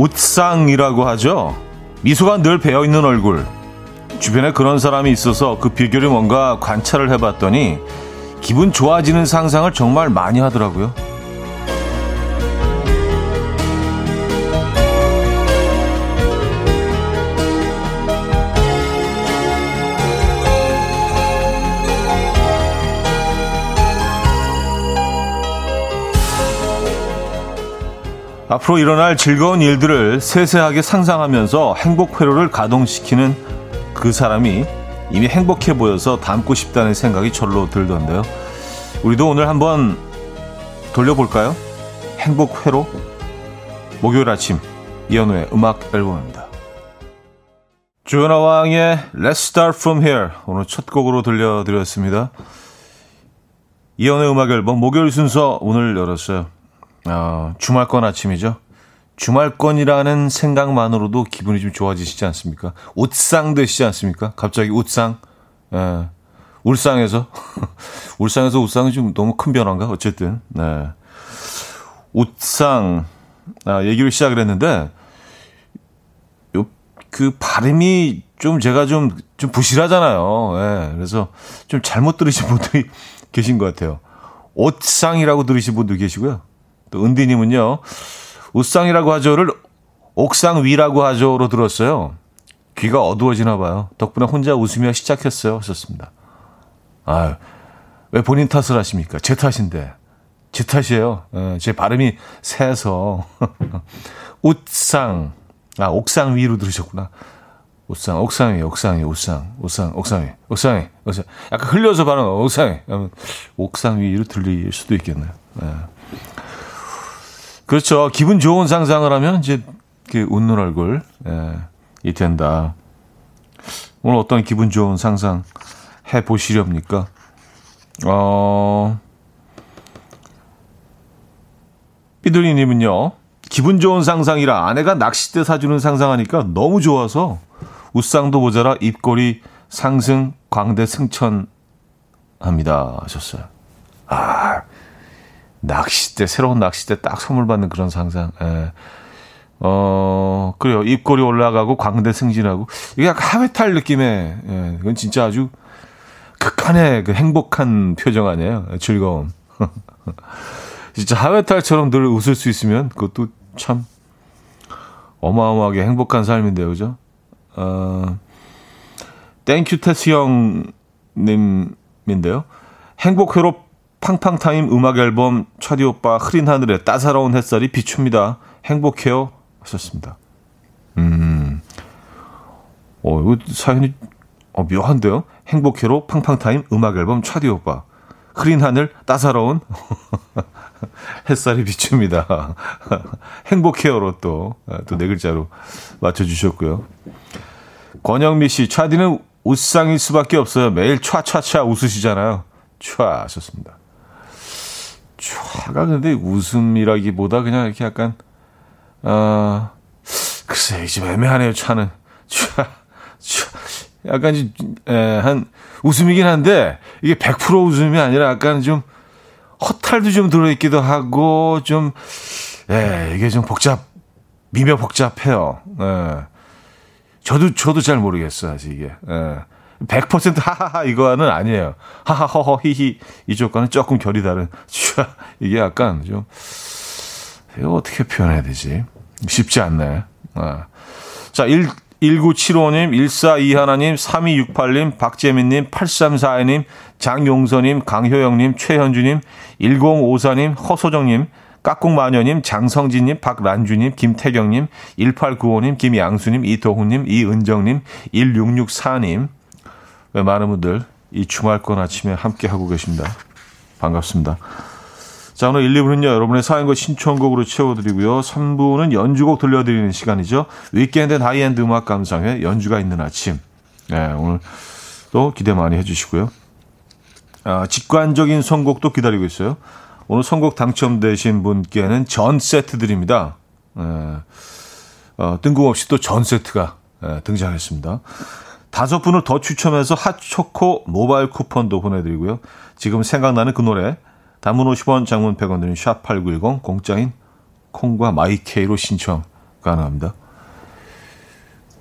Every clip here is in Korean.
왜 웃상이라고 하죠? 미소가 늘 배어 있는 얼굴. 주변에 그런 사람이 있어서 그 비결이 뭔가 관찰을 해봤더니 기분 좋아지는 상상을 정말 많이 하더라고요. 앞으로 일어날 즐거운 일들을 세세하게 상상하면서 행복 회로를 가동시키는 그 사람이 이미 행복해 보여서 닮고 싶다는 생각이 절로 들던데요. 우리도 오늘 한번 돌려볼까요? 행복 회로 목요일 아침 이현우의 음악 앨범입니다. 조연아 왕의 Let's Start From Here 오늘 첫 곡으로 들려드렸습니다. 이현우의 음악 앨범 목요일 순서 오늘 열었어요. 어, 주말권 아침이죠. 주말권이라는 생각만으로도 기분이 좀 좋아지시지 않습니까? 옷상 되시지 않습니까? 갑자기 옷상, 예. 울상에서, 울상에서 옷상이 좀 너무 큰 변화인가? 어쨌든, 네. 옷상, 아, 얘기를 시작을 했는데, 요, 그 발음이 좀 제가 좀, 좀 부실하잖아요. 예. 그래서 좀 잘못 들으신 분들이 계신 것 같아요. 옷상이라고 들으신 분도 계시고요. 또 은디님은요, 우상이라고 하죠를 옥상 위라고 하죠로 들었어요. 귀가 어두워지나 봐요. 덕분에 혼자 웃으며 시작했어요. 하셨습니다. 아, 왜 본인 탓을 하십니까? 제 탓인데. 제 탓이에요. 어, 제 발음이 세서. 웃상. 아, 옥상 위로 들으셨구나. 옥상, 옥상 위, 옥상 위, 옥상, 옥상, 옥상 위, 옥상 위, 옥상. 약간 흘려서 발음, 옥상 위. 옥상 위로 들릴 수도 있겠네요. 네. 그렇죠. 기분 좋은 상상을 하면 이제 그 웃는 얼굴 예, 이 된다. 오늘 어떤 기분 좋은 상상 해 보시렵니까? 어, 삐돌이님은요. 기분 좋은 상상이라 아내가 낚싯대 사주는 상상하니까 너무 좋아서 웃상도 모자라 입꼬리 상승 광대 승천합니다 하셨어요. 아 낚싯대, 새로운 낚싯대 딱 선물 받는 그런 상상. 예. 어, 그래요. 입꼬리 올라가고 광대 승진하고. 이게 약간 하회탈 느낌의, 예. 이건 진짜 아주 극한의 그 행복한 표정 아니에요. 즐거움. 진짜 하회탈처럼 늘 웃을 수 있으면 그것도 참 어마어마하게 행복한 삶인데요. 그죠? 어, Thank you 테스 형님인데요. 행복 회로 팡팡타임 음악 앨범 차디 오빠 흐린 하늘에 따사로운 햇살이 비춥니다. 행복해요. 하셨습니다. 음. 어, 이거 사연이 어, 묘한데요? 행복 회로 팡팡타임 음악 앨범 차디 오빠. 흐린 하늘 따사로운 햇살이 비춥니다. 행복해요로 또, 또 네 글자로 맞춰 주셨고요. 권영미 씨, 차디는 웃상일 수밖에 없어요. 매일 촤촤촤 웃으시잖아요. 촤 하셨습니다. 촤가 근데 웃음이라기보다 그냥 이렇게 약간 어 글쎄 좀 애매하네요 차는 촤, 촤 약간 에, 한 웃음이긴 한데 이게 100% 웃음이 아니라 약간 좀 허탈도 좀 들어있기도 하고 좀 예, 이게 좀 복잡 미묘 복잡해요. 예. 저도 저도 잘 모르겠어요 아직 이게. 예. 100% 하하하 이거는 아니에요. 하하 허허 히히 이쪽과는 조금 결이 다른. 이게 약간 좀 이거 어떻게 표현해야 되지? 쉽지 않네. 아. 자, 1 1975님, 1421님, 3268님, 박재민님, 8342님, 장용서님, 강효영님, 최현주님, 1054님, 허소정님, 깍꿍마녀님, 장성진님, 박란주님, 김태경님, 1895님, 김양수님, 이도훈님, 이은정님, 1664님, 네, 많은 분들 이 주말권 아침에 함께 하고 계십니다. 반갑습니다. 자, 오늘 1, 2부는요, 여러분의 사연과 신청곡으로 채워드리고요. 3부는 연주곡 들려드리는 시간이죠. weekend and high-end 음악 감상회 연주가 있는 아침. 네, 오늘 또 기대 많이 해주시고요. 아, 직관적인 선곡도 기다리고 있어요. 오늘 선곡 당첨되신 분께는 전 세트 드립니다. 네, 어, 뜬금없이 또 전 세트가 네, 등장했습니다. 다섯 분을 더 추첨해서 핫초코 모바일 쿠폰도 보내드리고요. 지금 생각나는 그 노래 단문 50원 장문 100원 드린 샵8910 공짜인 콩과 마이케이로 신청해 가능합니다.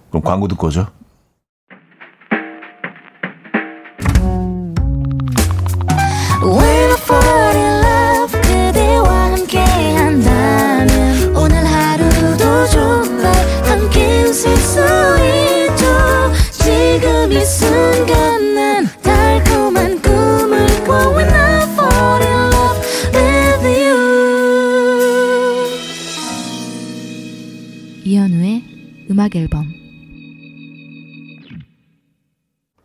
그럼 광고 듣고 오죠. 음악 앨범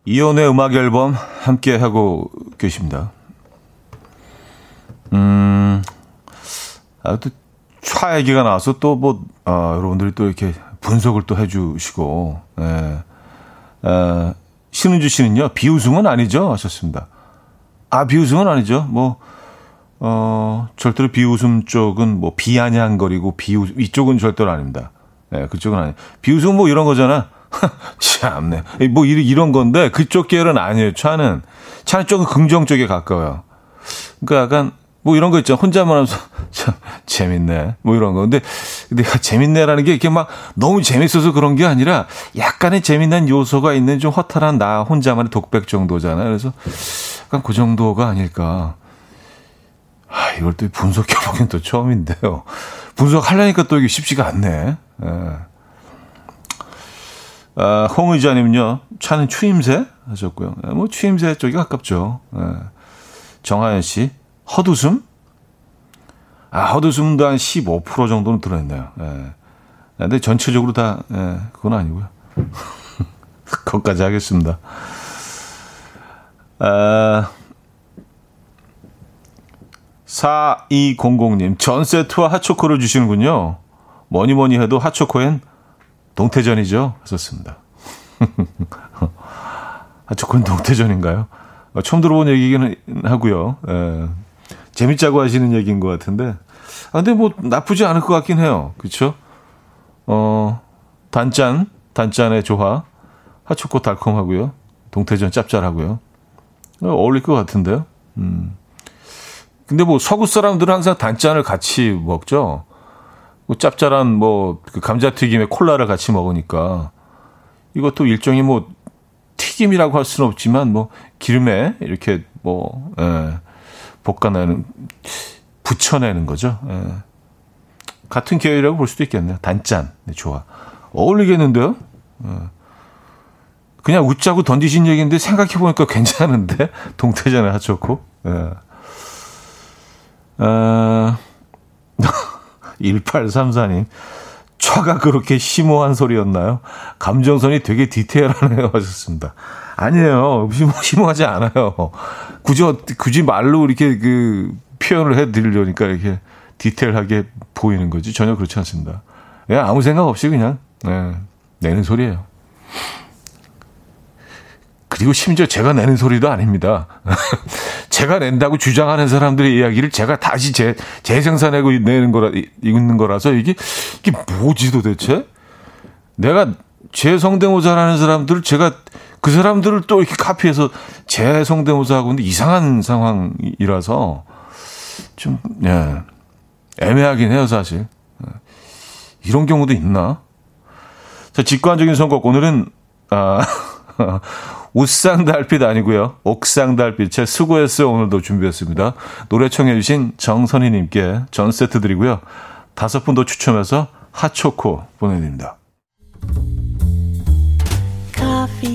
이연의 음악 앨범 함께 하고 계십니다. 음, 아, 또 차 얘기가 나와서 또 뭐, 아, 여러분들이 또 이렇게 분석을 또 해주시고, 예. 아, 신은주 씨는요, 비웃음은 아니죠? 하셨습니다. 아, 비웃음은 아니죠. 뭐, 어, 절대로 비웃음 쪽은 뭐 비아냥거리고 비웃, 이쪽은 절대로 아닙니다. 예, 그쪽은 아니에요. 비웃음 뭐 이런 거잖아. 참네. 뭐 이런 건데 그쪽 계열은 아니에요. 차는 차는 조금 긍정 쪽에 가까워요. 그러니까 약간 뭐 이런 거 있죠. 혼자만 하면서 참 재밌네. 뭐 이런 거. 근데 내가 재밌네라는 게 이렇게 막 너무 재밌어서 그런 게 아니라 약간의 재밌는 요소가 있는 좀 허탈한 나 혼자만의 독백 정도잖아요. 그래서 약간 그 정도가 아닐까. 아, 이걸 또 분석해보긴 또 처음인데요. 분석하려니까 또 이게 쉽지가 않네. 예. 아, 홍 의자님은요, 차는 추임새 하셨고요. 예, 뭐, 추임새 쪽이 가깝죠. 예. 정하연 씨, 헛웃음? 아, 헛웃음도 한 15% 정도는 들어있네요. 예. 근데 전체적으로 다, 예, 그건 아니고요. 그것까지 하겠습니다. 아, 4200님, 전 세트와 핫초코를 주시는군요. 뭐니 뭐니 해도 핫초코엔 동태전이죠. 하셨습니다. 핫초코는 동태전인가요? 어, 처음 들어본 얘기긴 하고요. 예. 재밌자고 하시는 얘기인 것 같은데. 아, 근데 뭐 나쁘지 않을 것 같긴 해요. 그쵸? 어, 단짠, 단짠의 조화. 핫초코 달콤하고요. 동태전 짭짤하고요. 어, 어울릴 것 같은데요. 음. 근데 뭐 서구 사람들은 항상 단짠을 같이 먹죠. 뭐 짭짤한 뭐 그 감자튀김에 콜라를 같이 먹으니까 이것도 일종의 뭐 튀김이라고 할 수는 없지만 뭐 기름에 이렇게 뭐 예, 볶아내는 붙여내는 거죠. 예. 같은 계열이라고 볼 수도 있겠네요. 단짠, 네, 좋아. 어울리겠는데요? 예. 그냥 웃자고 던지신 얘기인데 생각해 보니까 괜찮은데 동태전에 하초코. 예. 어, 1834님. 차가 그렇게 심오한 소리였나요? 감정선이 되게 디테일하네요. 하셨습니다. 아니에요. 심오, 심오하지 않아요. 굳이, 굳이 말로 이렇게 그 표현을 해 드리려니까 이렇게 디테일하게 보이는 거지. 전혀 그렇지 않습니다. 그냥 아무 생각 없이 그냥, 네, 내는 소리예요. 그리고 심지어 제가 내는 소리도 아닙니다. 제가 낸다고 주장하는 사람들의 이야기를 제가 다시 재, 재생산하고 내는 거라, 있는 거라서 이게, 이게 뭐지 도대체? 내가 제 성대모사라는 사람들을 제가 그 사람들을 또 이렇게 카피해서 제 성대모사하고 있는데 이상한 상황이라서 좀, 예, 애매하긴 해요, 사실. 예. 이런 경우도 있나? 자, 직관적인 선곡. 오늘은, 아, 웃상 달빛 아니고요. 옥상 달빛의 수고했어요. 오늘도 준비했습니다. 노래 청해 주신 정선희 님께 전 세트 드리고요. 다섯 분 더 추첨해서 핫초코 보내드립니다. Coffee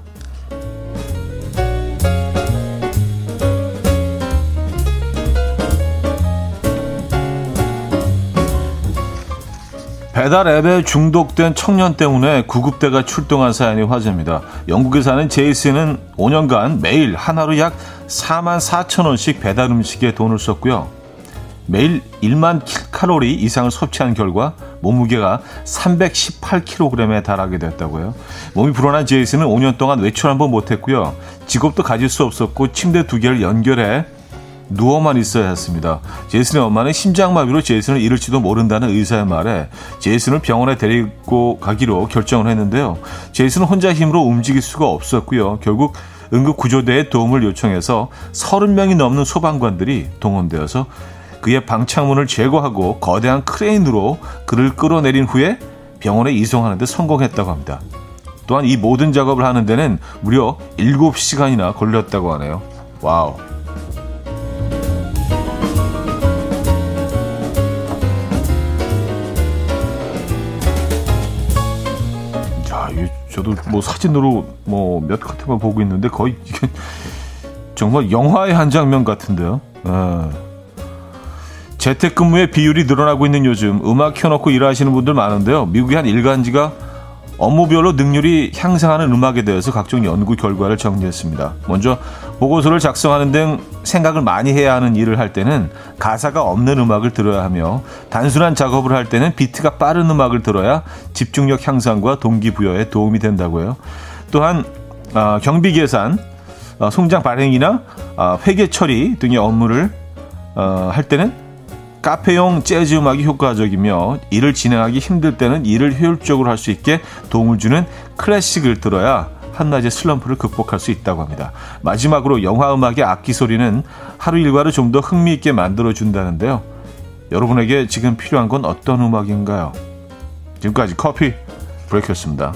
배달 앱에 중독된 청년 때문에 구급대가 출동한 사연이 화제입니다. 영국에 사는 제이슨은 5년간 매일 하나로 약 4만 4천 원씩 배달 음식에 돈을 썼고요. 매일 1만 칼로리 이상을 섭취한 결과 몸무게가 318kg에 달하게 됐다고요. 몸이 불어난 제이슨은 5년 동안 외출 한번 못했고요. 직업도 가질 수 없었고 침대 두 개를 연결해 누워만 있어야 했습니다. 제이슨의 엄마는 심장마비로 제이슨을 잃을지도 모른다는 의사의 말에 제이슨을 병원에 데리고 가기로 결정을 했는데요. 제이슨은 혼자 힘으로 움직일 수가 없었고요. 결국 응급구조대의 도움을 요청해서 30명이 넘는 소방관들이 동원되어서 그의 방창문을 제거하고 거대한 크레인으로 그를 끌어내린 후에 병원에 이송하는 데 성공했다고 합니다. 또한 이 모든 작업을 하는 데는 무려 7시간이나 걸렸다고 하네요. Wow. 저도 뭐 사진으로 뭐 몇 커트만 보고 있는데 거의 이게 정말 영화의 한 장면 같은데요. 아. 재택근무의 비율이 늘어나고 있는 요즘 음악 켜놓고 일하시는 분들 많은데요. 미국의 한 일간지가 업무별로 능률이 향상하는 음악에 대해서 각종 연구 결과를 정리했습니다. 먼저 보고서를 작성하는 등 생각을 많이 해야 하는 일을 할 때는 가사가 없는 음악을 들어야 하며 단순한 작업을 할 때는 비트가 빠른 음악을 들어야 집중력 향상과 동기부여에 도움이 된다고요. 또한 어, 경비 계산, 어, 송장 발행이나 어, 회계 처리 등의 업무를 어, 할 때는 카페용 재즈 음악이 효과적이며 일을 진행하기 힘들 때는 일을 효율적으로 할 수 있게 도움을 주는 클래식을 들어야 한낮의 슬럼프를 극복할 수 있다고 합니다. 마지막으로 영화 음악의 악기 소리는 하루 일과를 좀 더 흥미있게 만들어 준다는데요. 여러분에게 지금 필요한 건 어떤 음악인가요? 지금까지 커피 브레이크였습니다.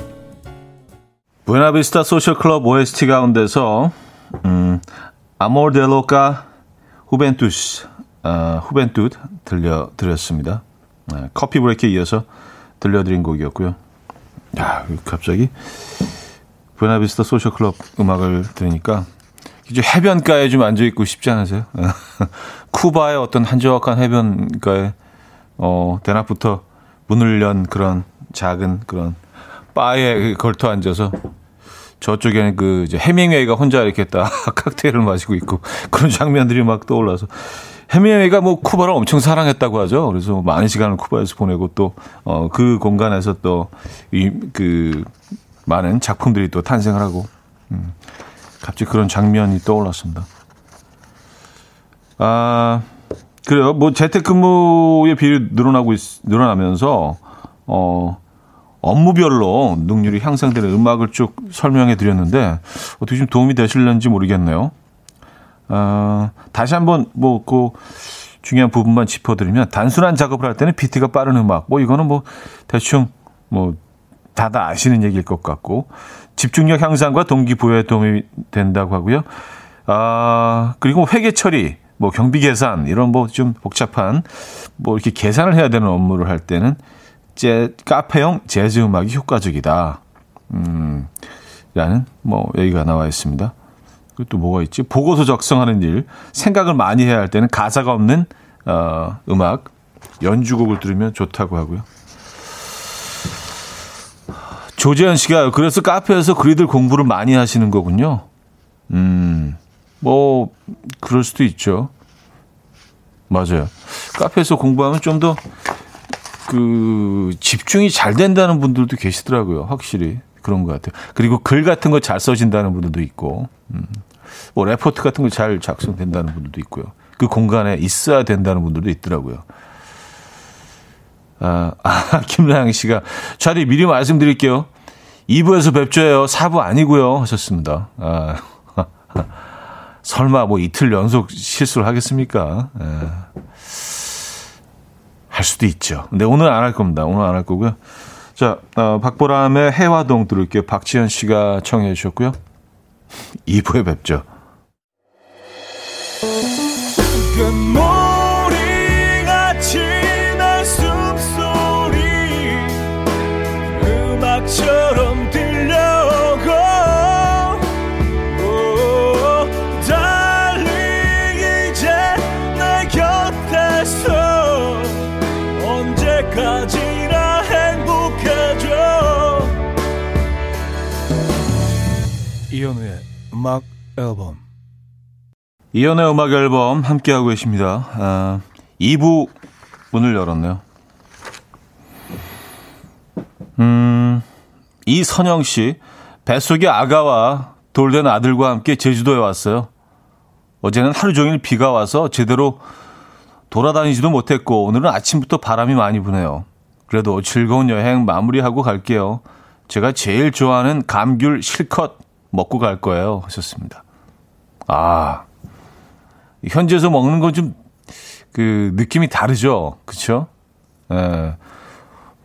부에나비스타 소셜 클럽 OST 가운데서 음, 아모르델로카 후벤투스 어, 후벤뚜 들려드렸습니다. 네, 커피 브레이크에 이어서 들려드린 곡이었고요. 야, 갑자기 부에나비스타 소셜클럽 음악을 들으니까 이제 해변가에 좀 앉아 있고 싶지 않으세요? 쿠바의 어떤 한적한 해변가에 어, 대낮부터 문을 연 그런 작은 그런 바에 걸터 앉아서 저쪽에는 그 이제 해밍웨이가 혼자 이렇게 딱 칵테일을 마시고 있고 그런 장면들이 막 떠올라서 해밍웨이가 뭐 쿠바를 엄청 사랑했다고 하죠. 그래서 많은 시간을 쿠바에서 보내고 또어그 공간에서 또 이 그 많은 작품들이 또 탄생을 하고 음, 갑자기 그런 장면이 떠올랐습니다. 아 그래요. 뭐 재택근무의 비율이 늘어나고 있, 늘어나면서 어 업무별로 능률이 향상되는 음악을 쭉 설명해 드렸는데 어떻게 좀 도움이 되실는지 모르겠네요. 어, 다시 한번 뭐 그 중요한 부분만 짚어드리면 단순한 작업을 할 때는 비트가 빠른 음악 뭐 이거는 뭐 대충 뭐 다다 아시는 얘기일 것 같고 집중력 향상과 동기부여에 도움이 된다고 하고요. 아 그리고 회계 처리 뭐 경비 계산 이런 뭐 좀 복잡한 뭐 이렇게 계산을 해야 되는 업무를 할 때는 제 카페형 재즈 음악이 효과적이다. 음, 라는 뭐 얘기가 나와 있습니다. 그또 뭐가 있지? 보고서 작성하는 일, 생각을 많이 해야 할 때는 가사가 없는 어, 음악, 연주곡을 들으면 좋다고 하고요. 조재현 씨가 그래서 카페에서 그리들 공부를 많이 하시는 거군요. 음, 뭐 그럴 수도 있죠. 맞아요. 카페에서 공부하면 좀 더 그 집중이 잘 된다는 분들도 계시더라고요. 확실히. 그런 것 같아요. 그리고 글 같은 거 잘 써진다는 분들도 있고, 음. 뭐 레포트 같은 거 잘 작성된다는 분들도 있고요. 그 공간에 있어야 된다는 분들도 있더라고요. 아, 아 김나영 씨가 자리 미리 말씀드릴게요. 2부에서 뵙죠요. 4부 아니고요. 하셨습니다. 아, 설마 뭐 이틀 연속 실수를 하겠습니까? 에. 예. 할 수도 있죠. 근데 오늘 안 할 겁니다. 오늘 안 할 거고요. 자, 어, 박보람의 해화동 들을게요. 박지현 씨가 청해 주셨고요. 2부에 뵙죠. 음악 앨범 이현우의 음악 앨범 함께하고 계십니다. 아, 2부 문을 열었네요. 음, 이선영 씨, 뱃속의 아가와 돌된 아들과 함께 제주도에 왔어요. 어제는 하루 종일 비가 와서 제대로 돌아다니지도 못했고 오늘은 아침부터 바람이 많이 부네요. 그래도 즐거운 여행 마무리하고 갈게요. 제가 제일 좋아하는 감귤 실컷 먹고 갈 거예요. 하셨습니다. 아, 현지에서 먹는 건 좀 그 느낌이 다르죠. 그쵸? 예.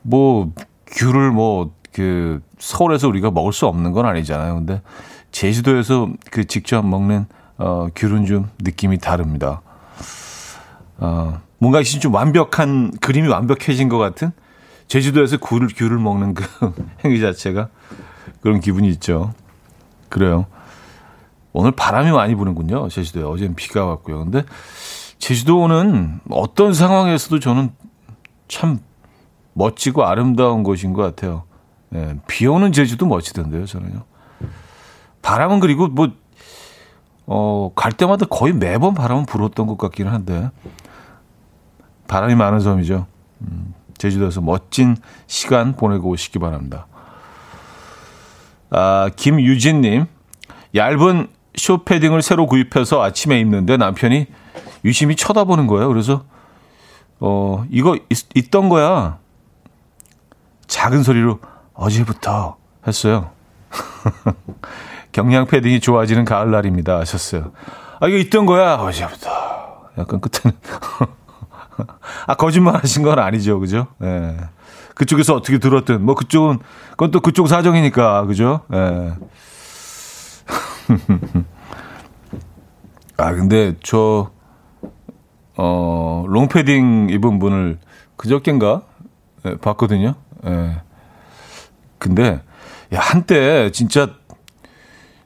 뭐, 귤을 뭐, 그, 서울에서 우리가 먹을 수 없는 건 아니잖아요. 근데 제주도에서 그 직접 먹는, 어, 귤은 좀 느낌이 다릅니다. 어, 뭔가 좀 완벽한, 그림이 완벽해진 것 같은 제주도에서 귤을, 귤을 먹는 그 행위 자체가 그런 기분이 있죠. 그래요. 오늘 바람이 많이 부는군요. 제주도에. 어제는 비가 왔고요. 근데 제주도는 어떤 상황에서도 저는 참 멋지고 아름다운 곳인 것 같아요. 예, 비 오는 제주도 멋지던데요, 저는요. 바람은 그리고 뭐, 어, 갈 때마다 거의 매번 바람은 불었던 것 같기는 한데, 바람이 많은 섬이죠. 음, 제주도에서 멋진 시간 보내고 오시기 바랍니다. 아, 김유진님, 얇은 쇼패딩을 새로 구입해서 아침에 입는데 남편이 유심히 쳐다보는 거예요. 그래서 어 이거 있, 던 거야. 작은 소리로 어제부터 했어요. 경량 패딩이 좋아지는 가을날입니다. 하셨어요. 아 이거 있던 거야 어제부터. 약간 끝에는 아 거짓말 하신 건 아니죠, 그죠? 예. 네. 그쪽에서 어떻게 들었든 뭐 그쪽은 그건 또 그쪽 사정이니까 그죠? 예. 아, 근데 저, 어, 롱패딩 입은 분을 그저께인가? 예, 봤거든요. 예. 근데, 야, 한때 진짜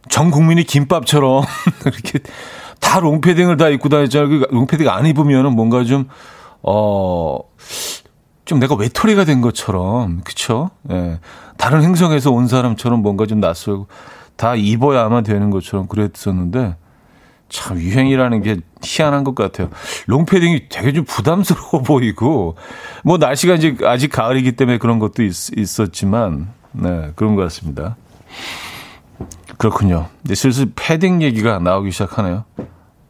전 국민이 김밥처럼 이렇게 다 롱패딩을 다 입고 다녔잖아요. 그 롱패딩 안 입으면은 뭔가 좀, 어, 좀 내가 외톨이가 된 것처럼, 그쵸? 예. 다른 행성에서 온 사람처럼 뭔가 좀 낯설고, 다 입어야만 되는 것처럼 그랬었는데, 참 유행이라는 게 희한한 것 같아요. 롱패딩이 되게 좀 부담스러워 보이고 뭐 날씨가 이제 아직 가을이기 때문에 그런 것도 있, 었지만 네 그런 것 같습니다. 그렇군요. 이제 슬슬 패딩 얘기가 나오기 시작하네요.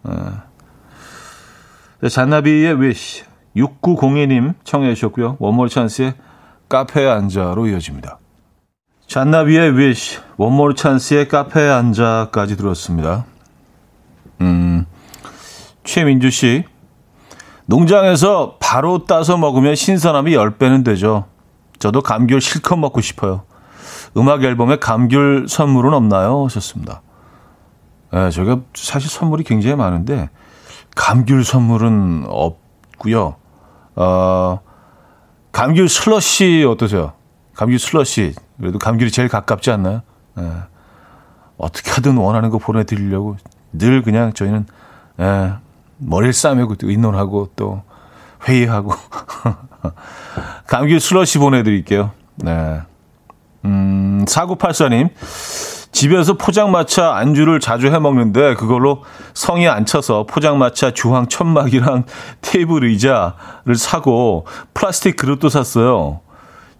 네. 잔나비의 위시 6902님 청해 주셨고요. 원몰 찬스의 카페에 앉아로 이어집니다. 잔나비의 위시 원몰 찬스의 카페에 앉아까지 들었습니다. 음, 최민주 씨. 농장에서 바로 따서 먹으면 신선함이 10배는 되죠. 저도 감귤 실컷 먹고 싶어요. 음악 앨범에 감귤 선물은 없나요? 하셨습니다. 네, 저희가 사실 선물이 굉장히 많은데, 감귤 선물은 없고요. 어, 감귤 슬러시 어떠세요? 감귤 슬러시. 그래도 감귤이 제일 가깝지 않나요? 네. 어떻게 하든 원하는 거 보내드리려고 늘 그냥 저희는 예, 머리를 싸매고 의논하고 또 회의하고 감기 슬러시 보내드릴게요. 네. 음, 4984님. 집에서 포장마차 안주를 자주 해 먹는데 그걸로 성이 안 차서 포장마차 주황 천막이랑 테이블 의자를 사고 플라스틱 그릇도 샀어요.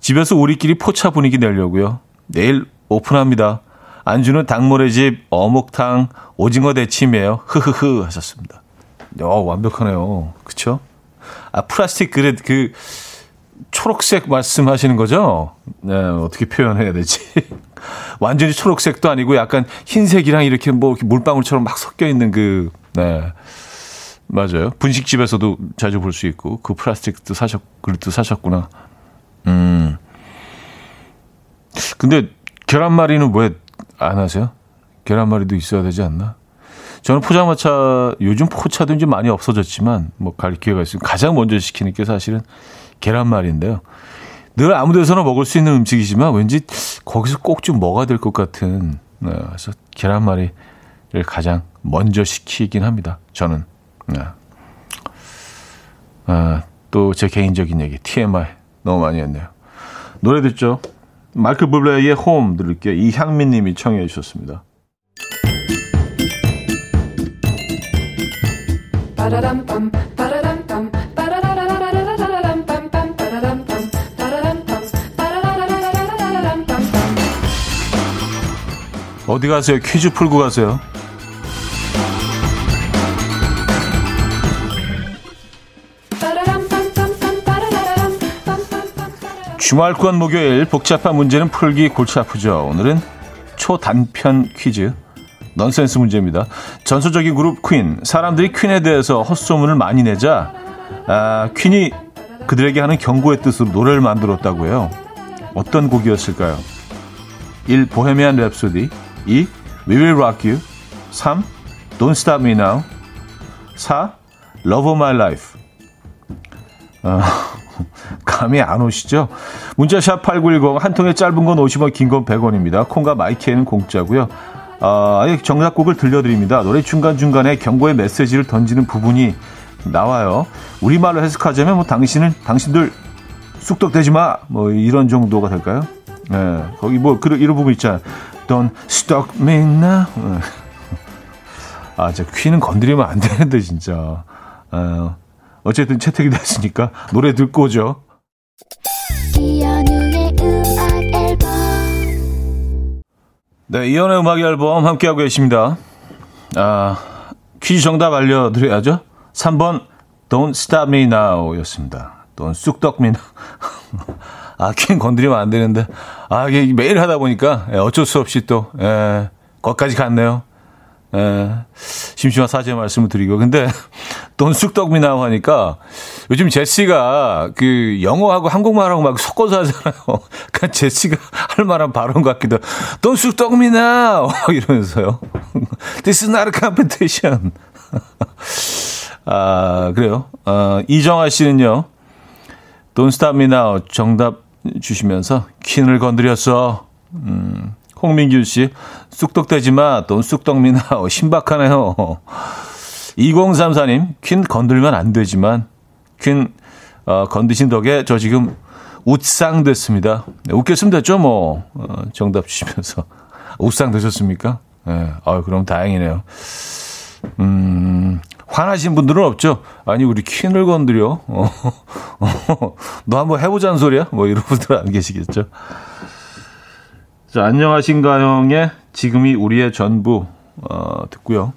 집에서 우리끼리 포차 분위기 내려고요. 내일 오픈합니다. 안주는 닭모래집 어묵탕 오징어 대침이에요. 흐흐흐 하셨습니다. 어, 완벽하네요. 그쵸? 아, 플라스틱 그릇 그 초록색 말씀하시는 거죠? 네, 어떻게 표현해야 되지? 완전히 초록색도 아니고 약간 흰색이랑 이렇게 뭐 이렇게 물방울처럼 막 섞여 있는 그, 네. 맞아요. 분식집에서도 자주 볼 수 있고, 그 플라스틱도 사셨, 그릇도 사셨구나. 음. 근데 계란말이는 왜 안 하세요? 계란말이도 있어야 되지 않나? 저는 포장마차 요즘 포차도 이제 많이 없어졌지만 뭐 갈 기회가 있으면 가장 먼저 시키는 게 사실은 계란말이인데요. 늘 아무 데서나 먹을 수 있는 음식이지만 왠지 거기서 꼭 좀 먹어야 될 것 같은 네, 그래서 계란말이를 가장 먼저 시키긴 합니다. 저는 네. 아, 또 제 개인적인 얘기 TMI 너무 많이 했네요. 노래 듣죠. 마이클 블레의 홈 들을게요. 이향민 님이 청해 주셨습니다. 어디 가세요? 퀴즈 풀고 가세요. 주말권 목요일 복잡한 문제는 풀기 골치 아프죠. 오늘은 초단편 퀴즈 넌센스 문제입니다. 전설적인 그룹 퀸. 사람들이 퀸에 대해서 헛소문을 많이 내자 아, 퀸이 그들에게 하는 경고의 뜻으로 노래를 만들었다고 해요. 어떤 곡이었을까요? 1. 보헤미안 랩소디 2. We Will Rock You 3. Don't Stop Me Now 4. Love of My Life 어, 감이 안 오시죠? 문자샵 8910 한 통에 짧은 건 50원 긴 건 100원입니다. 콩과 마이키에는 공짜고요. 아, 정답곡을 들려드립니다. 노래 중간중간에 경고의 메시지를 던지는 부분이 나와요. 우리말로 해석하자면 뭐 당신은 당신들 쑥덕대지 마. 뭐 이런 정도가 될까요? 네, 거기 뭐 그런 이런 부분 있잖아요. Don't stalk me now. 네. 아, 저 퀴는 건드리면 안 되는데 진짜. 어, 어쨌든 채택이 됐으니까 노래 듣고 오죠. 네, 이연의 음악 앨범 함께하고 계십니다. 아, 퀴즈 정답 알려드려야죠. 3번 Don't Stop Me Now 였습니다. Don't 쑥떡 me now. 아, 퀸 건드리면 안 되는데. 아, 이게 매일 하다 보니까 예, 어쩔 수 없이 또, 예, 거기까지 갔네요. 예, 심심한 사죄 말씀을 드리고. 근데, 돈 쑥떡미나고 하니까 요즘 제시가 그 영어하고 한국말하고 막 섞어서 하잖아요. 그러니까 제시가 할 만한 발언 같기도. 돈 쑥떡미나 이러면서요. This is not a competition. 아, 그래요. 아, 이정아 씨는요. Now. 정답 주시면서 퀸을 건드렸어. 음, 홍민규 씨, 쑥떡대지 마. 돈 쑥떡미나. 신박하네요. 2034님, 퀸 건들면 안 되지만, 퀸, 어, 건드신 덕에 저 지금 웃상 됐습니다. 네, 웃겼으면 됐죠, 뭐. 어, 정답 주시면서. 웃상 되셨습니까? 예, 네, 아 그럼 다행이네요. 음, 화나신 분들은 없죠. 아니 우리 퀸을 건드려. 어, 어, 너 한번 해보자는 소리야? 뭐 이런 분들 안 계시겠죠. 자 안녕하신가요의 지금이 우리의 전부 어, 듣고요.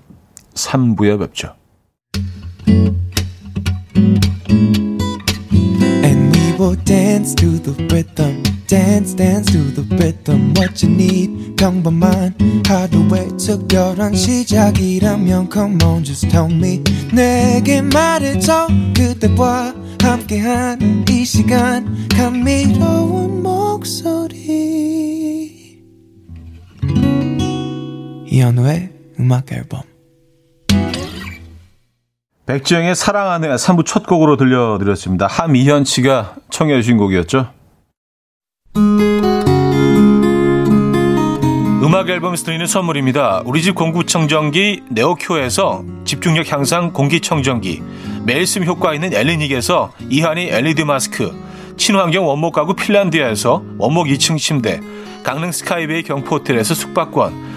3부에 뵙죠. Will dance to the rhythm. dance dance to the rhythm what you need 평범한 하루의 특별한 시작이라면 come on just tell me 내게 말해줘 그대와 함께한 이 시간 감미로운 목소리 이현우의 음악 앨범 백지영의 사랑하네 3부 첫 곡으로 들려드렸습니다. 함이현 씨가 청해 주신 곡이었죠. 음악 앨범에서 드리는 선물입니다. 우리 집 공구청정기 네오큐에서 집중력 향상 공기청정기 매일 씀 효과 있는 엘리닉에서 이하니 LED 마스크 친환경 원목 가구 핀란디아에서 원목 2층 침대 강릉 스카이베이 경포호텔에서 숙박권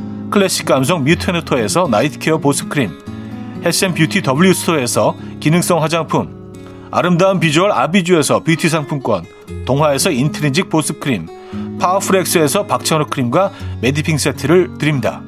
클래식 감성 뮤테누토에서 night care 보습크림 헬센뷰티 W스토어에서 기능성 화장품 아름다운 비주얼 아비주에서 뷰티 상품권 동화에서 인트리직 보습크림 파워풀엑스에서 박찬호 크림과 메디핑 세트를 드립니다.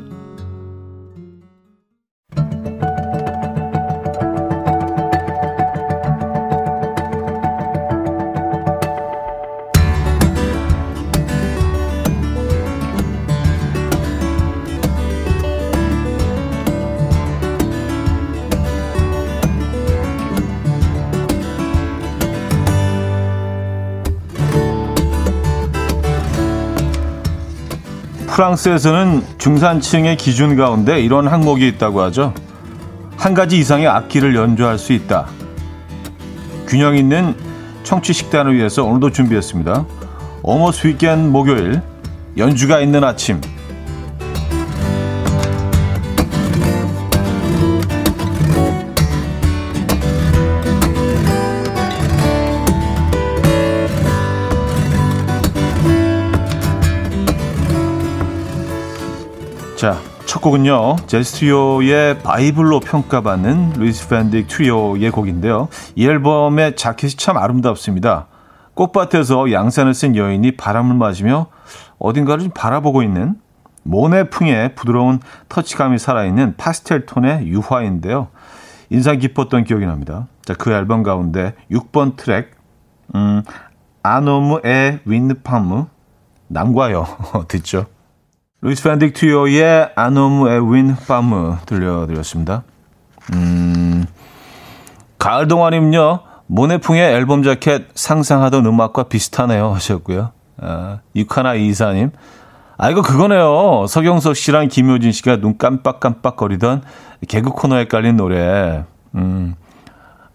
프랑스에서는 중산층의 기준 가운데 이런 항목이 있다고 하죠. 한 가지 이상의 악기를 연주할 수 있다. 균형 있는 청취 식단을 위해서 오늘도 준비했습니다. 어머스 위켄 목요일 연주가 있는 아침 자, 첫 곡은요. 재즈 트리오의 바이블로 평가받는 루이스 반 딕 트리오의 곡인데요. 이 앨범의 자켓이 참 아름답습니다. 꽃밭에서 양산을 쓴 여인이 바람을 맞으며 어딘가를 바라보고 있는 모네풍의 부드러운 터치감이 살아있는 파스텔 톤의 유화인데요. 인상 깊었던 기억이 납니다. 자, 그 앨범 가운데 6번 트랙, 음, Un homme et une femme, 남과 여. 듣죠. 루이스 반 딕 트리오의 Un homme et une femme 들려드렸습니다. 음, 가을 동안이면요. 모네풍의 앨범 자켓 상상하던 음악과 비슷하네요 하셨고요. 아, 육하나 이사님. 아, 이거 그거네요. 서경석 씨랑 김효진 씨가 눈 깜빡깜빡 거리던 개그 코너에 깔린 노래. 음.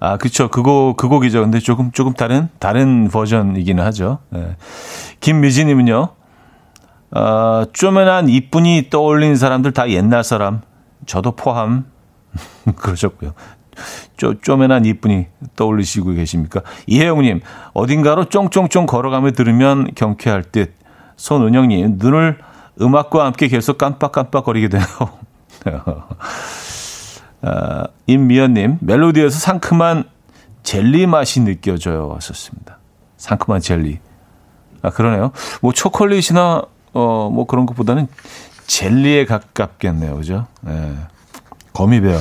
아, 그쵸. 그거, 그 곡이죠. 근데 조금, 조금 다른, 다른 버전이기는 하죠. 네. 김미진님은요. 어, 쪼맨한 이쁜이 떠올린 사람들 다 옛날 사람. 저도 포함. 그러셨고요. 쪼, 쪼맨한 이쁜이 떠올리시고 계십니까? 이혜영님, 어딘가로 쫑쫑쫑 걸어가며 들으면 경쾌할 듯. 손은영님, 눈을 음악과 함께 계속 깜빡깜빡거리게 돼요. 아, 임미연님, 멜로디에서 상큼한 젤리 맛이 느껴져요. 하셨습니다. 상큼한 젤리. 아, 그러네요. 뭐, 초콜릿이나 어, 뭐 그런 것보다는 젤리에 가깝겠네요. 그죠? 예. 거미배요.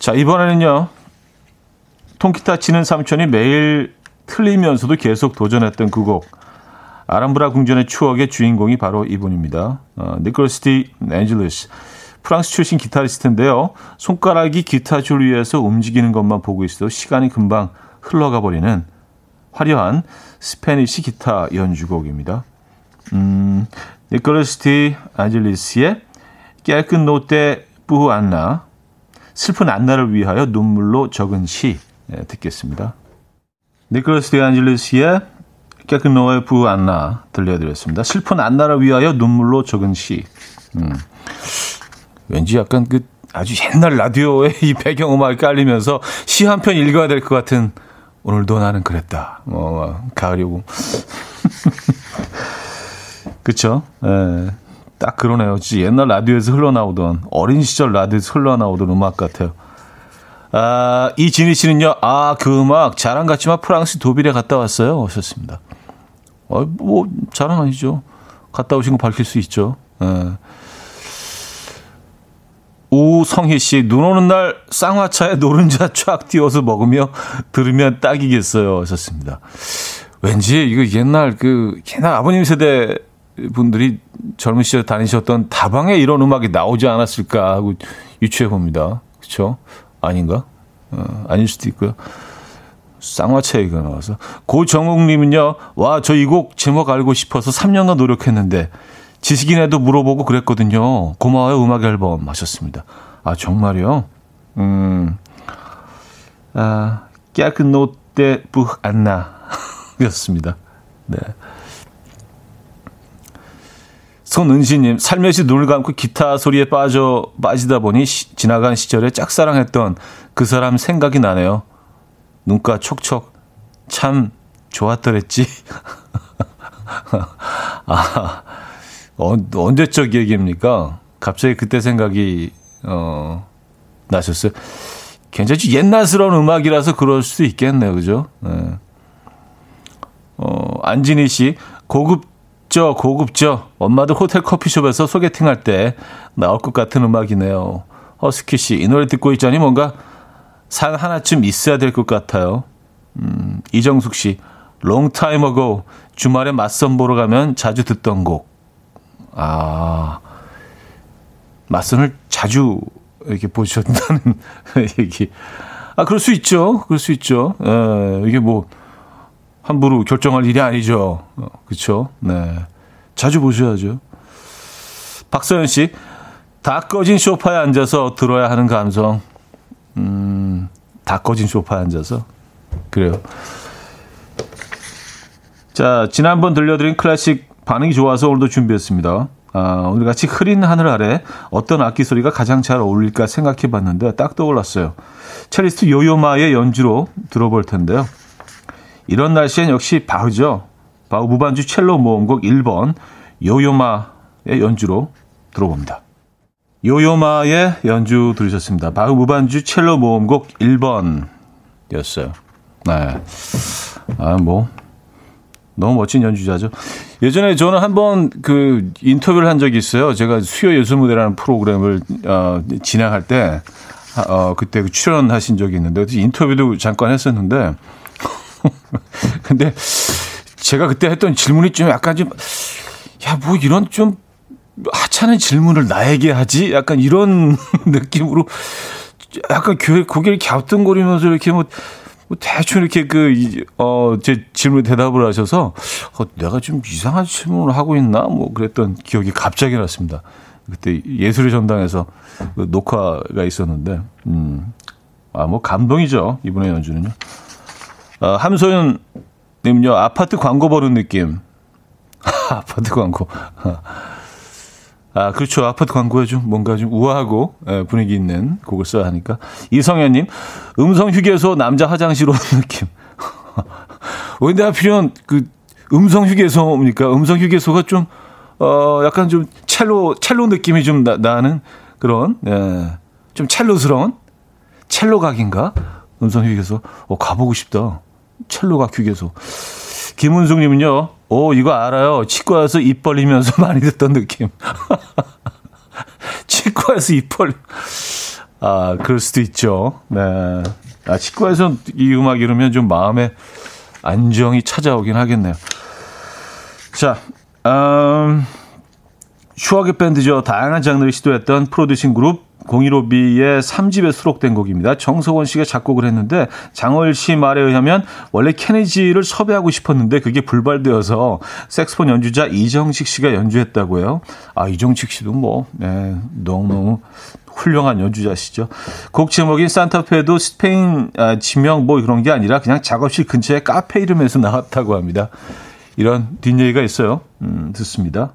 자, 이번에는요. 통기타 치는 삼촌이 매일 틀리면서도 계속 도전했던 그 곡. 아람브라 궁전의 추억의 주인공이 바로 이분입니다. 어, 니콜스티 앤젤리스. 프랑스 출신 기타리스트인데요. 손가락이 기타 줄 위에서 움직이는 것만 보고 있어도 시간이 금방 흘러가 버리는 화려한 스페니시 기타 연주곡입니다. 음, 니콜라스 디 안젤리스의 Quelques notes pour Anna 슬픈 안나를 위하여 눈물로 적은 시 네, 듣겠습니다. 니콜라스 디 안젤리스의 Quelques notes pour Anna 들려드렸습니다. 슬픈 안나를 위하여 눈물로 적은 시. 음, 왠지 약간 그 아주 옛날 라디오에 이 배경음악이 깔리면서 시 한 편 읽어야 될 것 같은 오늘도 나는 그랬다. 뭐 가을이 오고. 그쵸? 예. 딱 그러네요. 진짜 옛날 라디오에서 흘러나오던, 어린 시절 라디오에서 흘러나오던 음악 같아요. 아, 이진희 씨는요, 아, 그 음악 자랑 같지만 프랑스 도빌에 갔다 왔어요. 오셨습니다. 어, 뭐, 자랑 아니죠. 갔다 오신 거 밝힐 수 있죠. 예. 우성희 씨, 눈 오는 날 쌍화차에 노른자 쫙 띄워서 먹으며 들으면 딱이겠어요. 하셨습니다. 왠지 이거 옛날 그, 옛날 아버님 세대 분들이 젊은 시절 다니셨던 다방에 이런 음악이 나오지 않았을까 하고 유추해 봅니다. 그렇죠? 아닌가? 어, 아닐 수도 있고요. 쌍화차이가 나와서 고정욱님은요. 와 저 이 곡 제목 알고 싶어서 3년간 노력했는데 지식인에도 물어보고 그랬거든요. 고마워요 음악 앨범 하셨습니다. 아 정말요? 음, 아 깨끗 노때 북 안나 였습니다. 네. 손은시님, 살며시 눈을 감고 기타 소리에 빠져, 빠지다 보니 시, 지나간 시절에 짝사랑했던 그 사람 생각이 나네요. 눈가 촉촉. 참 좋았더랬지. 아, 어, 언제적 얘기입니까? 갑자기 그때 생각이, 어, 나셨어요. 굉장히 옛날스러운 음악이라서 그럴 수도 있겠네요. 그죠? 네. 어, 안진희 씨, 고급 고급죠, 고급죠. 엄마도 호텔 커피숍에서 소개팅할 때 나올 것 같은 음악이네요. 허스키 씨, 이 노래 듣고 있자니 뭔가 산 하나쯤 있어야 될 것 같아요. 음, 이정숙 씨, time ago. 주말에 맞선 보러 가면 자주 듣던 곡. 아, 맞선을 자주 이렇게 보셨다는 얘기. 아, 그럴 수 있죠. 그럴 수 있죠. 에, 이게 뭐, 함부로 결정할 일이 아니죠. 어, 그렇죠? 네. 자주 보셔야죠. 박서연 씨, 다 꺼진 소파에 앉아서 들어야 하는 감성. 음, 다 꺼진 소파에 앉아서. 그래요. 자, 지난번 들려드린 클래식 반응이 좋아서 오늘도 준비했습니다. 아, 오늘 같이 흐린 하늘 아래 어떤 악기 소리가 가장 잘 어울릴까 생각해 봤는데 딱 떠올랐어요. 첼리스트 요요마의 연주로 들어볼 텐데요. 이런 날씨엔 역시 바흐죠. 바흐 무반주 첼로 모음곡 1번 요요마의 연주로 들어봅니다. 요요마의 연주 들으셨습니다. 바흐 무반주 첼로 모음곡 1번이었어요. 네. 아, 뭐. 너무 멋진 연주자죠. 예전에 저는 한번 그 인터뷰를 한 적이 있어요. 제가 수요 예술 무대라는 프로그램을 어, 진행할 때 어, 그때 그 출연하신 적이 있는데 인터뷰도 잠깐 했었는데 근데 제가 그때 했던 질문이 좀 약간 좀 야 뭐 이런 좀 하찮은 질문을 나에게 하지? 약간 이런 느낌으로 약간 고개를 갸우뚱거리면서 이렇게 뭐 뭐 대충 이렇게 그, 어, 제 질문에 대답을 하셔서, 어, 내가 좀 이상한 질문을 하고 있나? 뭐 그랬던 기억이 갑자기 났습니다. 그때 예술의 전당에서 그 녹화가 있었는데, 음, 아, 뭐 감동이죠. 이번에 연주는요. 어, 함소연 님요, 아파트 광고 보는 느낌. 아파트 광고. 아, 그렇죠. 아파트 광고에 좀 뭔가 좀 우아하고 예, 분위기 있는 곡을 써야 하니까. 이성현님, 음성 휴게소 남자 화장실 오는 느낌. 근데 하필이면 그 음성 휴게소입니까? 음성 휴게소가 좀, 어, 약간 좀 첼로, 첼로 느낌이 좀 나, 나는 그런, 예, 좀 첼로스러운? 첼로 각인가? 음성 휴게소. 어, 가보고 싶다. 첼로 각 휴게소. 김은숙님은요, 오, 이거 알아요. 치과에서 입 벌리면서 많이 듣던 느낌. 치과에서 입 벌, 아, 그럴 수도 있죠. 네. 아, 치과에서 이 음악 이러면 좀 마음에 안정이 찾아오긴 하겠네요. 자, 음, 추억의 밴드죠. 다양한 장르를 시도했던 프로듀싱 그룹 015B의 3집에 수록된 곡입니다. 정석원 씨가 작곡을 했는데 장월 씨 말에 의하면 원래 케네지를 섭외하고 싶었는데 그게 불발되어서 색스폰 연주자 이정식 씨가 연주했다고 해요. 아, 이정식 씨도 뭐, 네, 너무너무 훌륭한 연주자시죠. 곡 제목인 산타페도 스페인 아, 지명 뭐 그런 게 아니라 그냥 작업실 근처에 카페 이름에서 나왔다고 합니다. 이런 뒷얘기가 있어요. 음, 듣습니다.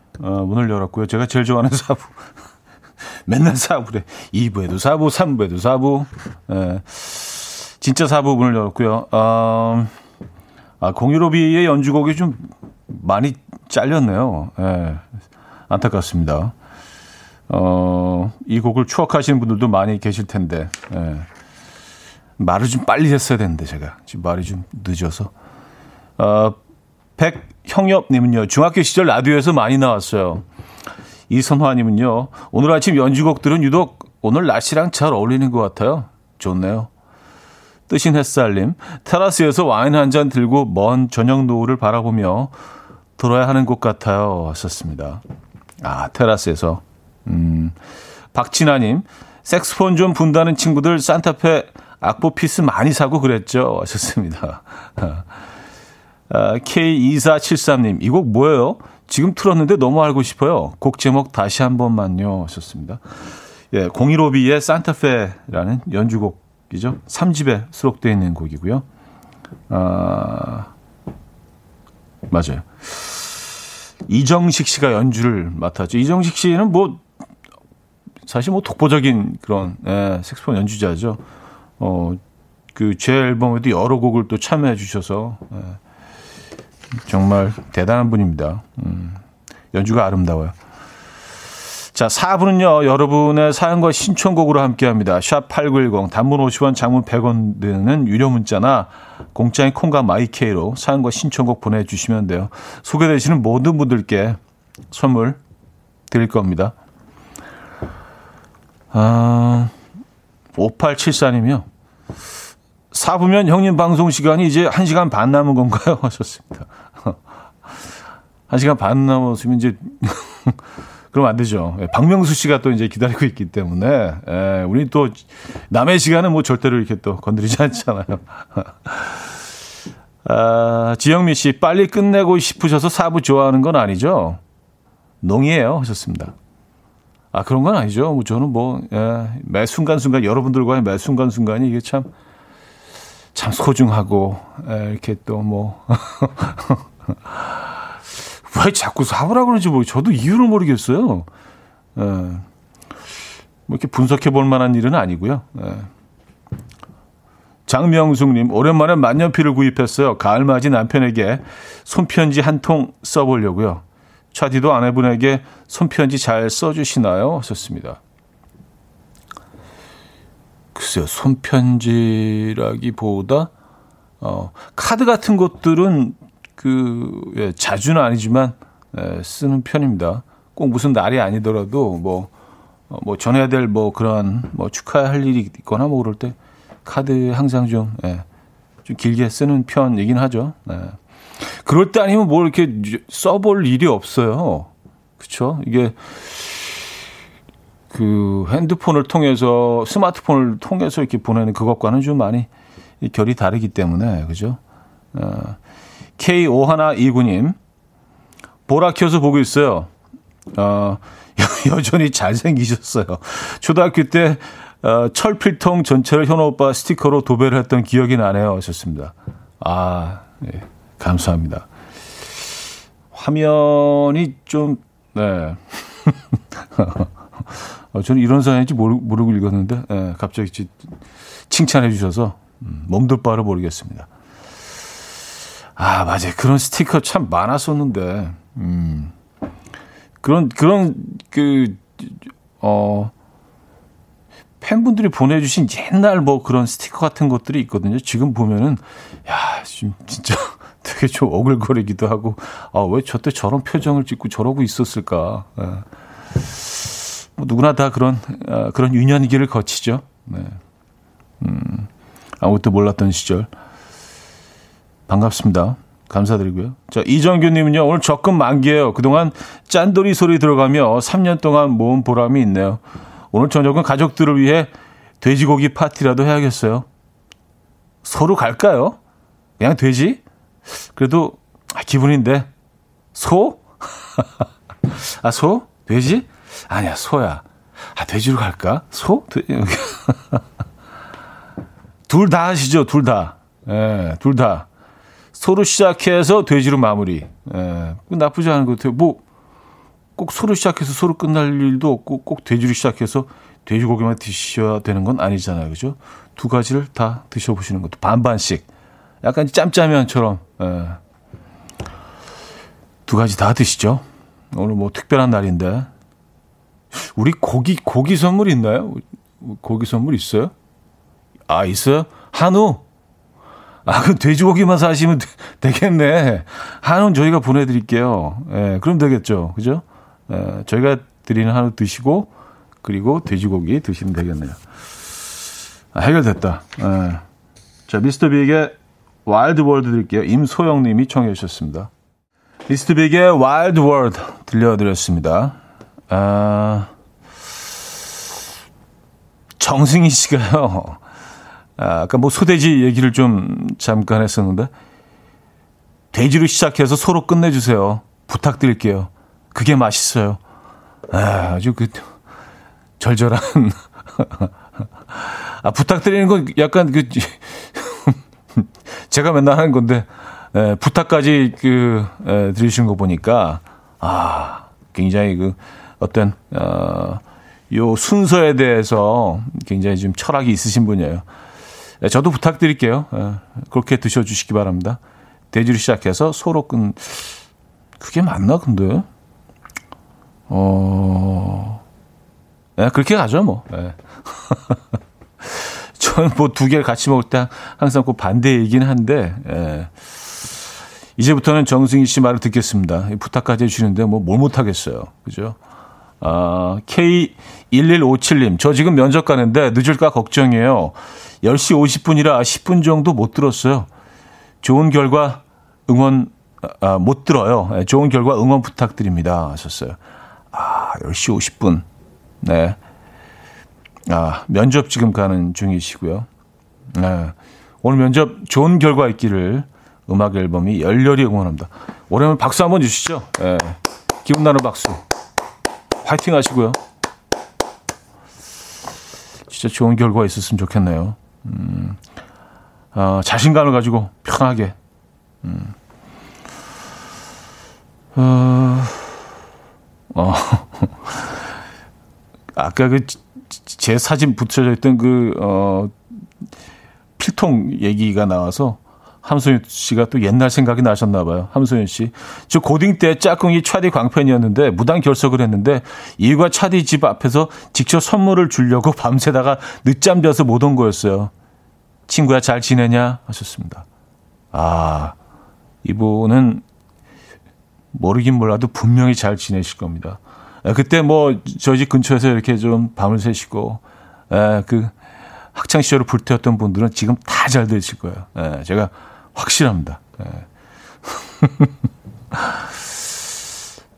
어, 문을 열었고요. 제가 제일 좋아하는 사부. 맨날 사부래. 2부에도 사부, 3부에도 사부. 예. 진짜 사부 문을 열었고요. 어, 아, 공유로비의 연주곡이 좀 많이 잘렸네요. 예. 안타깝습니다. 어, 이 곡을 추억하시는 분들도 많이 계실 텐데, 예. 말을 좀 빨리 했어야 되는데, 제가. 지금 말이 좀 늦어서. 어, 백 형엽님은요, 중학교 시절 라디오에서 많이 나왔어요. 이선화님은요, 오늘 아침 연주곡들은 유독 오늘 날씨랑 잘 어울리는 것 같아요. 좋네요. 뜨신 햇살님, 테라스에서 와인 한 잔 들고 먼 저녁 노을을 바라보며 들어야 하는 곳 같아요. 하셨습니다. 아, 테라스에서. 음, 박진아님, 색스폰 좀 분다는 친구들 산타페 악보 피스 많이 사고 그랬죠. 하셨습니다. 아, K2473님, 이 곡 뭐예요? 지금 틀었는데 너무 알고 싶어요. 곡 제목 다시 한 번만요. 하셨습니다. 예, 015B의 산타페라는 연주곡이죠. 3집에 수록되어 있는 곡이고요. 아, 맞아요. 이정식 씨가 연주를 맡았죠. 이정식 씨는 뭐, 사실 뭐 독보적인 그런, 예, 색스폰 연주자죠. 어, 그, 제 앨범에도 여러 곡을 또 참여해 주셔서, 예, 정말 대단한 분입니다. 음, 연주가 아름다워요. 자, 4부는요, 여러분의 사연과 신청곡으로 함께 합니다. 샵8910, 단문 50원, 장문 100원 드는 유료 문자나 공짜인 콩과 마이케이로 사연과 신청곡 보내주시면 돼요. 소개되시는 모든 분들께 선물 드릴 겁니다. 아, 5874님이요. 4부면 형님 방송 시간이 이제 1시간 반 남은 건가요? 하셨습니다. 1시간 반 남았으면 이제 그럼 안 되죠. 예, 박명수 씨가 또 이제 기다리고 있기 때문에 예, 우리 또 남의 시간은 뭐 절대로 이렇게 또 건드리지 않잖아요. 아, 지영미 씨 빨리 끝내고 싶으셔서 사부 좋아하는 건 아니죠? 농이에요 하셨습니다. 아 그런 건 아니죠. 뭐 저는 뭐 예, 매 순간 순간 여러분들과의 매 순간 순간이 이게 참 참 소중하고 예, 이렇게 또 뭐 왜 자꾸 사부라 그러는지 모르 저도 이유를 모르겠어요. 예. 뭐 이렇게 분석해 볼 만한 일은 아니고요. 예. 장명숙님, 오랜만에 만년필을 구입했어요. 가을맞이 남편에게 손편지 한 통 써보려고요. 차디도 아내분에게 손편지 잘 써주시나요? 하셨습니다. 글쎄요, 손편지라기보다, 어, 카드 같은 것들은 그 예, 자주는 아니지만 예, 쓰는 편입니다. 꼭 무슨 날이 아니더라도 뭐뭐 어, 뭐 전해야 될 뭐 그런 뭐 축하할 일이 있거나 뭐 그럴 때 카드 항상 좀, 예, 좀 길게 쓰는 편이긴 하죠. 예. 그럴 때 아니면 뭘 이렇게 써볼 일이 없어요. 그쵸? 이게 그 핸드폰을 통해서 스마트폰을 통해서 이렇게 보내는 그것과는 좀 많이 결이 다르기 때문에 그죠? 어, K5129님, 보라 켜서 보고 있어요. 어, 여전히 잘생기셨어요. 초등학교 때 어, 철필통 전체를 현호 오빠 스티커로 도배를 했던 기억이 나네요. 하셨습니다. 아, 네, 감사합니다. 화면이 좀, 네. 어, 저는 이런 사연인지 모르, 모르고 읽었는데, 네, 갑자기 칭찬해 주셔서 음, 몸둘 바를 모르겠습니다. 아, 맞아요. 그런 스티커 참 많았었는데, 음. 그런, 그런, 그, 어, 팬분들이 보내주신 옛날 뭐 그런 스티커 같은 것들이 있거든요. 지금 보면은, 야, 지금 진짜 되게 좀 오글거리기도 하고, 아, 왜 저때 저런 표정을 짓고 저러고 있었을까. 예. 뭐 누구나 다 그런, 아, 그런 유년기를 거치죠. 네. 음, 아무것도 몰랐던 시절. 반갑습니다. 감사드리고요. 자, 이정규님은요, 오늘 적금 만기예요. 그동안 짠돌이 소리 들어가며 3년 동안 모은 보람이 있네요. 오늘 저녁은 가족들을 위해 돼지고기 파티라도 해야겠어요. 소로 갈까요? 그냥 돼지? 그래도 아, 기분인데 소? 아 소? 돼지? 아니야 소야. 아 돼지로 갈까? 소? 둘다 하시죠. 둘 다. 예, 둘 다. 소로 시작해서 돼지로 마무리. 예, 나쁘지 않은 것 같아요. 뭐, 꼭 소로 시작해서 소로 끝날 일도 없고, 꼭 돼지로 시작해서 돼지고기만 드셔야 되는 건 아니잖아요. 그죠? 두 가지를 다 드셔보시는 것도 반반씩. 약간 짬짜면처럼, 예. 두 가지 다 드시죠. 오늘 뭐 특별한 날인데. 우리 고기, 고기 선물 있나요? 고기 선물 있어요? 아, 있어요? 한우? 아, 그 돼지고기만 사시면 되, 겠네 한우는 저희가 보내드릴게요. 예, 그럼 되겠죠. 그죠? 예, 저희가 드리는 한우 드시고, 그리고 돼지고기 드시면 되겠네요. 아, 해결됐다. 예. 자, 미스터 빅의 Wild World 드릴게요. 임소영 님이 청해 주셨습니다. 미스터 빅의 Wild World 들려드렸습니다. 아, 정승희 씨가요. 아, 아까 뭐 소돼지 얘기를 좀 잠깐 했었는데 돼지로 시작해서 소로 끝내주세요. 부탁드릴게요. 그게 맛있어요. 아, 아주 그 절절한 아 부탁드리는 건 약간 그 제가 맨날 하는 건데 에, 부탁까지 그 에, 들으신 거 보니까 아 굉장히 그 어떤 어요 순서에 대해서 굉장히 좀 철학이 있으신 분이에요. 네, 저도 부탁드릴게요. 예, 그렇게 드셔주시기 바랍니다. 돼지로 시작해서 소로 끈, 그게 맞나, 근데? 어, 네, 그렇게 가죠, 뭐. 네. 저는 뭐 두 개를 같이 먹을 때 항상 그 반대이긴 한데, 예. 이제부터는 정승희 씨 말을 듣겠습니다. 부탁까지 해주시는데 뭐 뭘 못하겠어요. 그죠? 아, K1157님, 저 지금 면접 가는데 늦을까 걱정이에요. 10시 50분이라 10분 정도 못 들었어요. 좋은 결과 응원, 아, 못 들어요. 네, 좋은 결과 응원 부탁드립니다. 하셨어요. 아, 10시 50분. 네. 아, 면접 지금 가는 중이시고요. 네. 오늘 면접 좋은 결과 있기를 음악 앨범이 열렬히 응원합니다. 오랜만에 박수 한번 주시죠. 네. 기분 나는 박수. 화이팅 하시고요. 진짜 좋은 결과 있었으면 좋겠네요. 음, 어, 자신감을 가지고 편하게. 음. 어, 어. 아까 그 제 사진 붙여져 있던 그, 어, 필통 얘기가 나와서 함소연 씨가 또 옛날 생각이 나셨나 봐요. 함소연 씨. 저 고딩 때 짝꿍이 차디 광팬이었는데 무단 결석을 했는데 이유가 차디 집 앞에서 직접 선물을 주려고 밤새다가 늦잠 자서 못 온 거였어요. 친구야 잘 지내냐 하셨습니다. 아, 이분은 모르긴 몰라도 분명히 잘 지내실 겁니다. 그때 뭐 저희 집 근처에서 이렇게 좀 밤을 새시고 에, 그 학창 시절을 불태웠던 분들은 지금 다 잘 되실 거예요. 에, 제가 확실합니다. 에.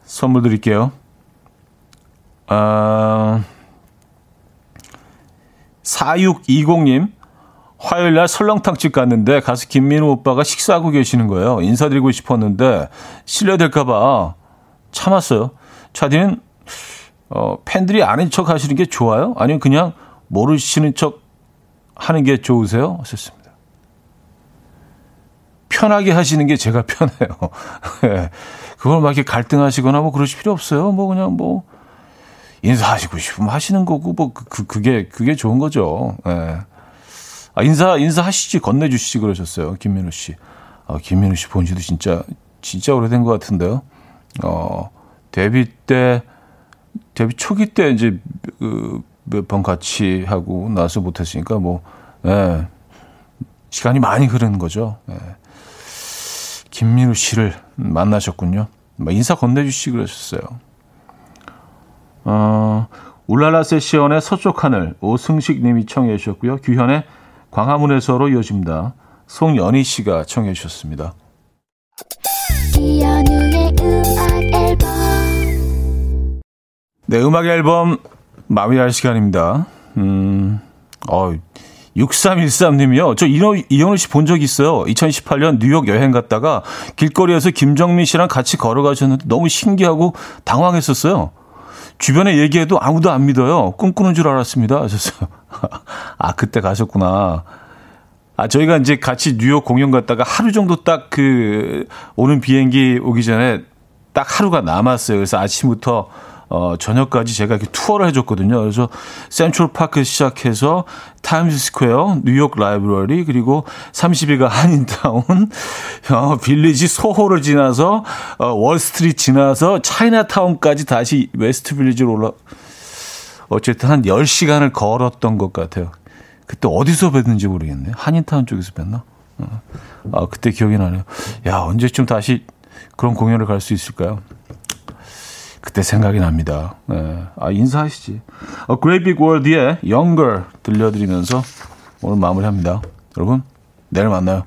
선물 드릴게요. 아, 4620님, 화요일 날 설렁탕집 갔는데 가서 김민우 오빠가 식사하고 계시는 거예요. 인사드리고 싶었는데 실례될까봐 참았어요. 차디는 어, 팬들이 아는 척 하시는 게 좋아요? 아니면 그냥 모르시는 척 하는 게 좋으세요? 하셨습니다. 편하게 하시는 게 제가 편해요. 예. 그걸 막 이렇게 갈등하시거나 뭐 그러실 필요 없어요. 뭐 그냥 뭐 인사하시고 싶으면 하시는 거고 뭐 그, 그 그게 그게 좋은 거죠. 예. 아, 인사 인사하시지 건네주시지 그러셨어요. 김민우 씨. 아, 김민우 씨 본지도 진짜 진짜 오래된 것 같은데요. 어 데뷔 때 데뷔 초기 때 이제 그 몇 번 같이 하고 나서 못했으니까 뭐 예. 시간이 많이 흐르는 거죠. 예. 김민우 씨를 만나셨군요. 뭐 인사 건네주시 그러셨어요. 어, 울랄라 세시온의 서쪽 하늘 오승식 님이 청해 주셨고요. 규현의 광화문에서로 이어집니다. 송연희 씨가 청해 주셨습니다. 네, 음악 앨범 마무리할 시간입니다. 음, 어, 6313님이요. 저 이현우, 이현우 씨 본 적 있어요. 2018년 뉴욕 여행 갔다가 길거리에서 김정민 씨랑 같이 걸어가셨는데 너무 신기하고 당황했었어요. 주변에 얘기해도 아무도 안 믿어요. 꿈꾸는 줄 알았습니다. 하셨어요. 아, 그때 가셨구나. 아, 저희가 이제 같이 뉴욕 공연 갔다가 하루 정도 딱 그 오는 비행기 오기 전에 딱 하루가 남았어요. 그래서 아침부터 어, 저녁까지 제가 이렇게 투어를 해줬거든요. 그래서 센트럴 파크 시작해서 타임스 스퀘어, 뉴욕 라이브러리, 그리고 32가 한인타운, 어, 빌리지 소호를 지나서, 어, 월스트리트 지나서 차이나타운까지 다시 웨스트 빌리지로 올라, 어쨌든 한 10시간을 걸었던 것 같아요. 그때 어디서 뵀는지 모르겠네. 한인타운 쪽에서 뵀나? 어. 아, 그때 기억이 나네요. 야, 언제쯤 다시 그런 공연을 갈 수 있을까요? 그때 생각이 납니다. 네. 아, 인사하시지. 어, Great Big World의 Younger 들려드리면서 오늘 마무리합니다. 여러분, 내일 만나요.